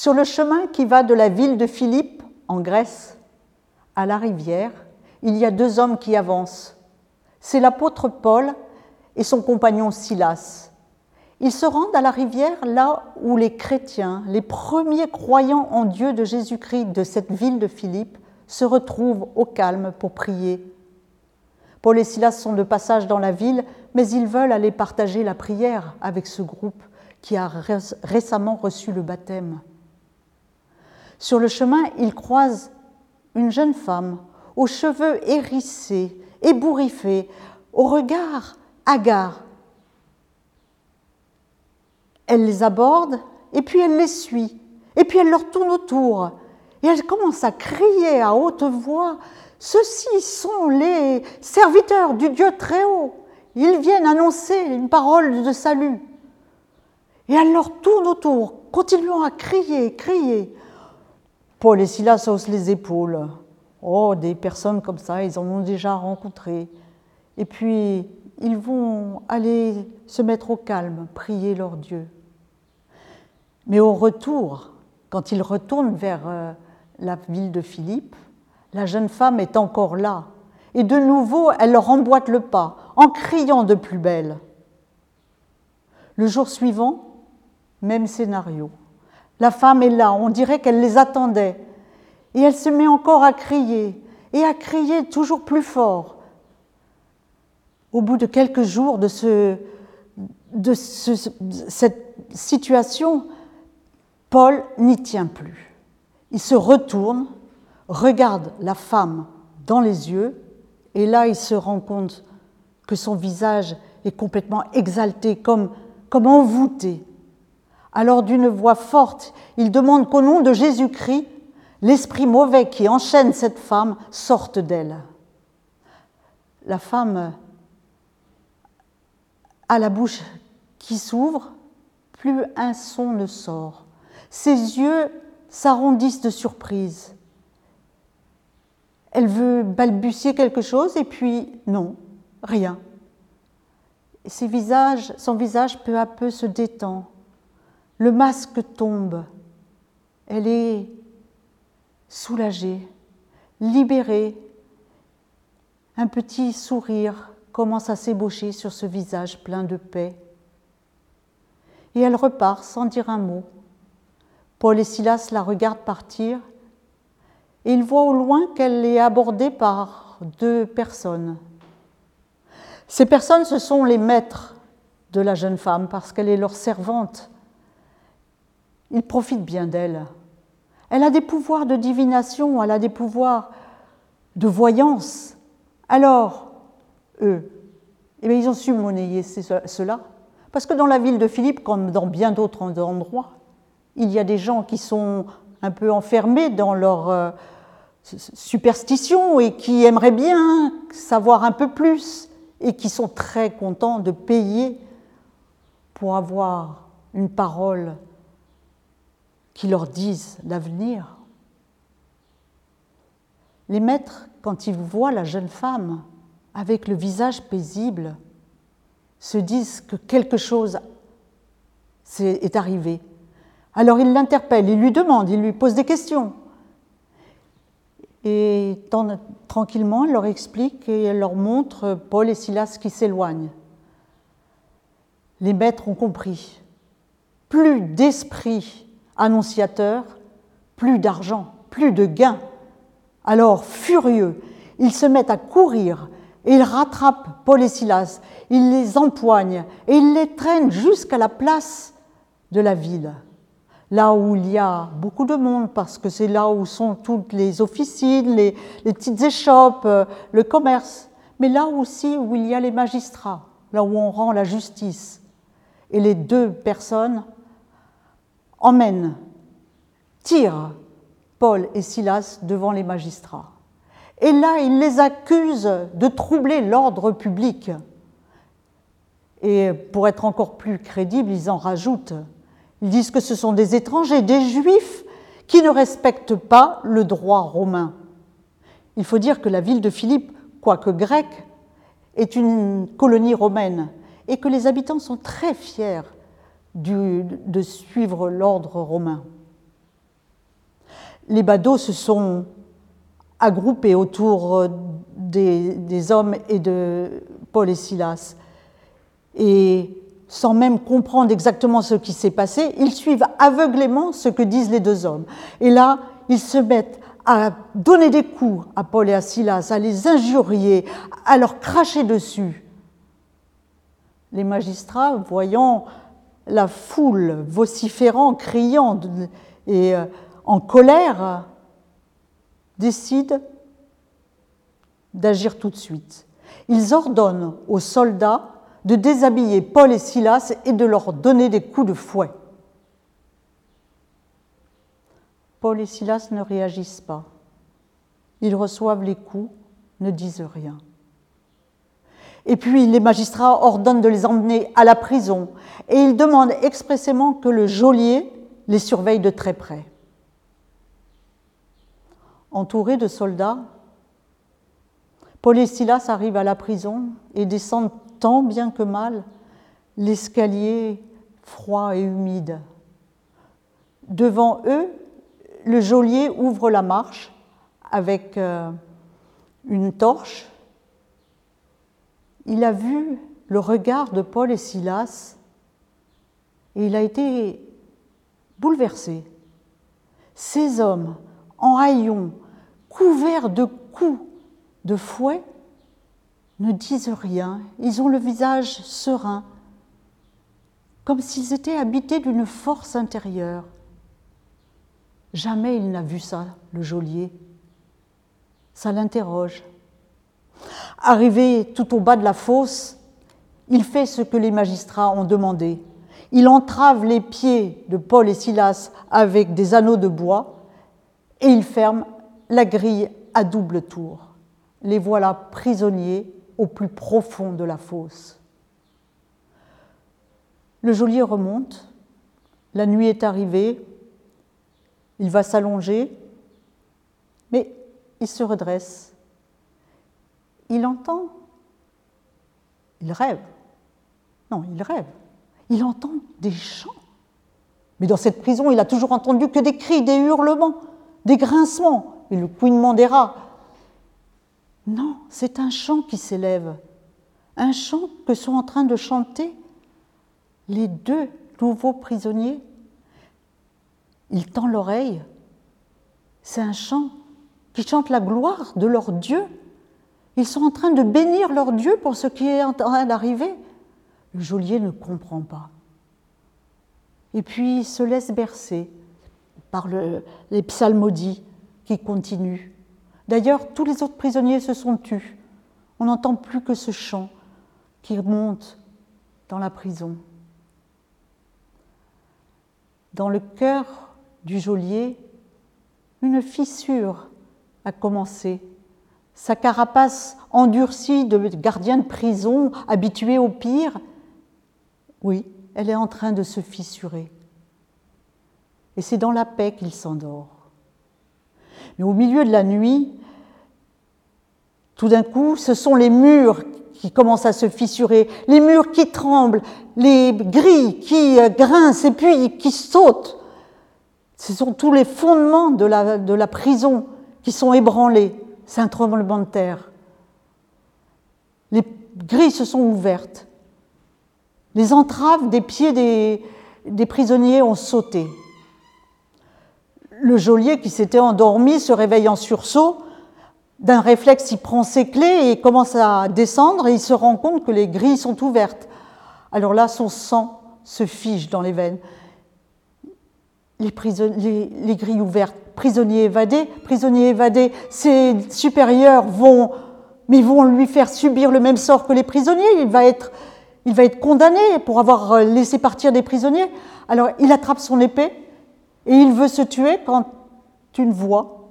Sur le chemin qui va de la ville de Philippe, en Grèce, à la rivière, il y a deux hommes qui avancent. C'est l'apôtre Paul et son compagnon Silas. Ils se rendent à la rivière là où les chrétiens, les premiers croyants en Dieu de Jésus-Christ de cette ville de Philippe, se retrouvent au calme pour prier. Paul et Silas sont de passage dans la ville, mais ils veulent aller partager la prière avec ce groupe qui a récemment reçu le baptême. Sur le chemin, ils croisent une jeune femme aux cheveux hérissés, ébouriffés, au regard hagard. Elle les aborde et puis elle les suit, et puis elle leur tourne autour, et elle commence à crier à haute voix, Ceux-ci sont les serviteurs du Dieu très haut, ils viennent annoncer une parole de salut. Et elle leur tourne autour, continuant à crier, crier. Paul et Silas haussent les épaules. Oh, des personnes comme ça, ils en ont déjà rencontré. Et puis, ils vont aller se mettre au calme, prier leur Dieu. Mais au retour, quand ils retournent vers euh, la ville de Philippe, la jeune femme est encore là. Et de nouveau, elle leur emboîte le pas, en criant de plus belle. Le jour suivant, même scénario. La femme est là, on dirait qu'elle les attendait. Et elle se met encore à crier, et à crier toujours plus fort. Au bout de quelques jours de, ce, de cette situation, Paul n'y tient plus. Il se retourne, regarde la femme dans les yeux, et là il se rend compte que son visage est complètement exalté, comme, comme envoûté. Alors d'une voix forte, il demande qu'au nom de Jésus-Christ, l'esprit mauvais qui enchaîne cette femme sorte d'elle. La femme a la bouche qui s'ouvre, plus un son ne sort. Ses yeux s'arrondissent de surprise. Elle veut balbutier quelque chose et puis non, rien. Son visage peu à peu se détend. Le masque tombe. Elle est soulagée, libérée. Un petit sourire commence à s'ébaucher sur ce visage plein de paix. Et elle repart sans dire un mot. Paul et Silas la regardent partir et ils voient au loin qu'elle est abordée par deux personnes. Ces personnes, ce sont les maîtres de la jeune femme parce qu'elle est leur servante. Ils profitent bien d'elle. Elle a des pouvoirs de divination, elle a des pouvoirs de voyance. Alors, eux, eh ils ont su monnayer cela. Parce que dans la ville de Philippe, comme dans bien d'autres endroits, il y a des gens qui sont un peu enfermés dans leur euh, superstition et qui aimeraient bien savoir un peu plus et qui sont très contents de payer pour avoir une parole qui leur dise l'avenir. Les maîtres, quand ils voient la jeune femme avec le visage paisible, se disent que quelque chose est arrivé. Alors ils l'interpellent, ils lui demandent, ils lui posent des questions. Et tranquillement, elle leur explique et elle leur montre Paul et Silas qui s'éloignent. Les maîtres ont compris. Plus d'esprit annonciateur, plus d'argent, plus de gains. Alors, furieux, ils se mettent à courir et ils rattrapent Paul et Silas, ils les empoignent et ils les traînent jusqu'à la place de la ville, là où il y a beaucoup de monde, parce que c'est là où sont toutes les officines, les, les petites échoppes, euh, le commerce, mais là aussi où il y a les magistrats, là où on rend la justice. Et les deux personnes emmènent, tirent Paul et Silas devant les magistrats. Et là, ils les accusent de troubler l'ordre public. Et pour être encore plus crédibles, ils en rajoutent. Ils disent que ce sont des étrangers, des juifs qui ne respectent pas le droit romain. Il faut dire que la ville de Philippe, quoique grecque, est une colonie romaine et que les habitants sont très fiers de suivre l'ordre romain. les badauds se sont agroupés autour des, des hommes et de Paul et Silas. Et sans même comprendre exactement ce qui s'est passé, ils suivent aveuglément ce que disent les deux hommes. Et là, ils se mettent à donner des coups à Paul et à Silas, à les injurier, à leur cracher dessus. Les magistrats, voyant la foule vociférant, criant et euh, en colère, décident d'agir tout de suite. Ils ordonnent aux soldats de déshabiller Paul et Silas et de leur donner des coups de fouet. Paul et Silas ne réagissent pas. Ils reçoivent les coups, ne disent rien. Et puis les magistrats ordonnent de les emmener à la prison et ils demandent expressément que le geôlier les surveille de très près. Entourés de soldats, Paul et Silas arrivent à la prison et descendent tant bien que mal l'escalier froid et humide. Devant eux, le geôlier ouvre la marche avec euh, une torche. Il a vu le regard de Paul et Silas et il a été bouleversé. Ces hommes en haillons, couverts de coups de fouet, ne disent rien, ils ont le visage serein, comme s'ils étaient habités d'une force intérieure. Jamais il n'a vu ça, le geôlier. Ça l'interroge. Arrivé tout au bas de la fosse, il fait ce que les magistrats ont demandé. Il entrave les pieds de Paul et Silas avec des anneaux de bois et il ferme la grille à double tour. Les voilà prisonniers au plus profond de la fosse. Le geôlier remonte, la nuit est arrivée, il va s'allonger, mais il se redresse. Il entend, il rêve. Non, il rêve. Il entend des chants. Mais dans cette prison, il a toujours entendu que des cris, des hurlements, des grincements et le couinement des rats. Non, c'est un chant qui s'élève, un chant que sont en train de chanter les deux nouveaux prisonniers. Il tend l'oreille. C'est un chant qui chante la gloire de leur Dieu. Ils sont en train de bénir leur Dieu pour ce qui est en train d'arriver. Le geôlier ne comprend pas. Et puis il se laisse bercer par les psalmodies qui continuent. D'ailleurs, tous les autres prisonniers se sont tus. On n'entend plus que ce chant qui monte dans la prison. Dans le cœur du geôlier, une fissure a commencé. Sa carapace endurcie de gardien de prison, habitué au pire, oui, elle est en train de se fissurer. Et c'est dans la paix qu'il s'endort. Mais au milieu de la nuit, tout d'un coup, ce sont les murs qui commencent à se fissurer, les murs qui tremblent, les grilles qui euh, grincent et puis qui sautent. Ce sont tous les fondements de la, de la prison qui sont ébranlés. C'est un tremblement de terre. Les grilles se sont ouvertes. Les entraves des pieds des, prisonniers ont sauté. Le geôlier qui s'était endormi se réveille en sursaut d'un réflexe, il prend ses clés et commence à descendre et il se rend compte que les grilles sont ouvertes. Alors là, son sang se fige dans les veines. Les, grilles ouvertes, prisonniers évadés, prisonniers évadés, ses supérieurs vont, mais vont lui faire subir le même sort que les prisonniers. Il va être, il va être condamné pour avoir euh, laissé partir des prisonniers. Alors il attrape son épée et il veut se tuer quand une voix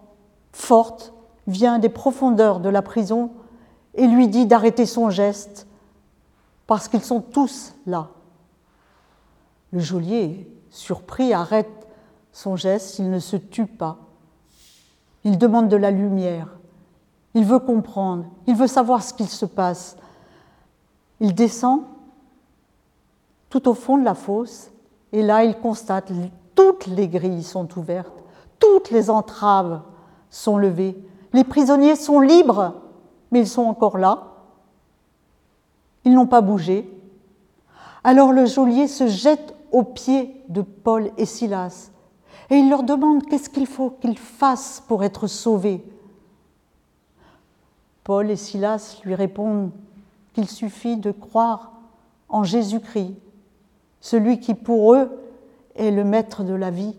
forte vient des profondeurs de la prison et lui dit d'arrêter son geste parce qu'ils sont tous là. Le geôlier, surpris, arrête son geste, il ne se tue pas. Il demande de la lumière, il veut comprendre, il veut savoir ce qu'il se passe. Il descend tout au fond de la fosse et là il constate toutes les grilles sont ouvertes, toutes les entraves sont levées. Les prisonniers sont libres, mais ils sont encore là. Ils n'ont pas bougé. Alors le geôlier se jette aux pieds de Paul et Silas et il leur demande qu'est-ce qu'il faut qu'ils fassent pour être sauvés. Paul et Silas lui répondent qu'il suffit de croire en Jésus-Christ, celui qui pour eux est le maître de la vie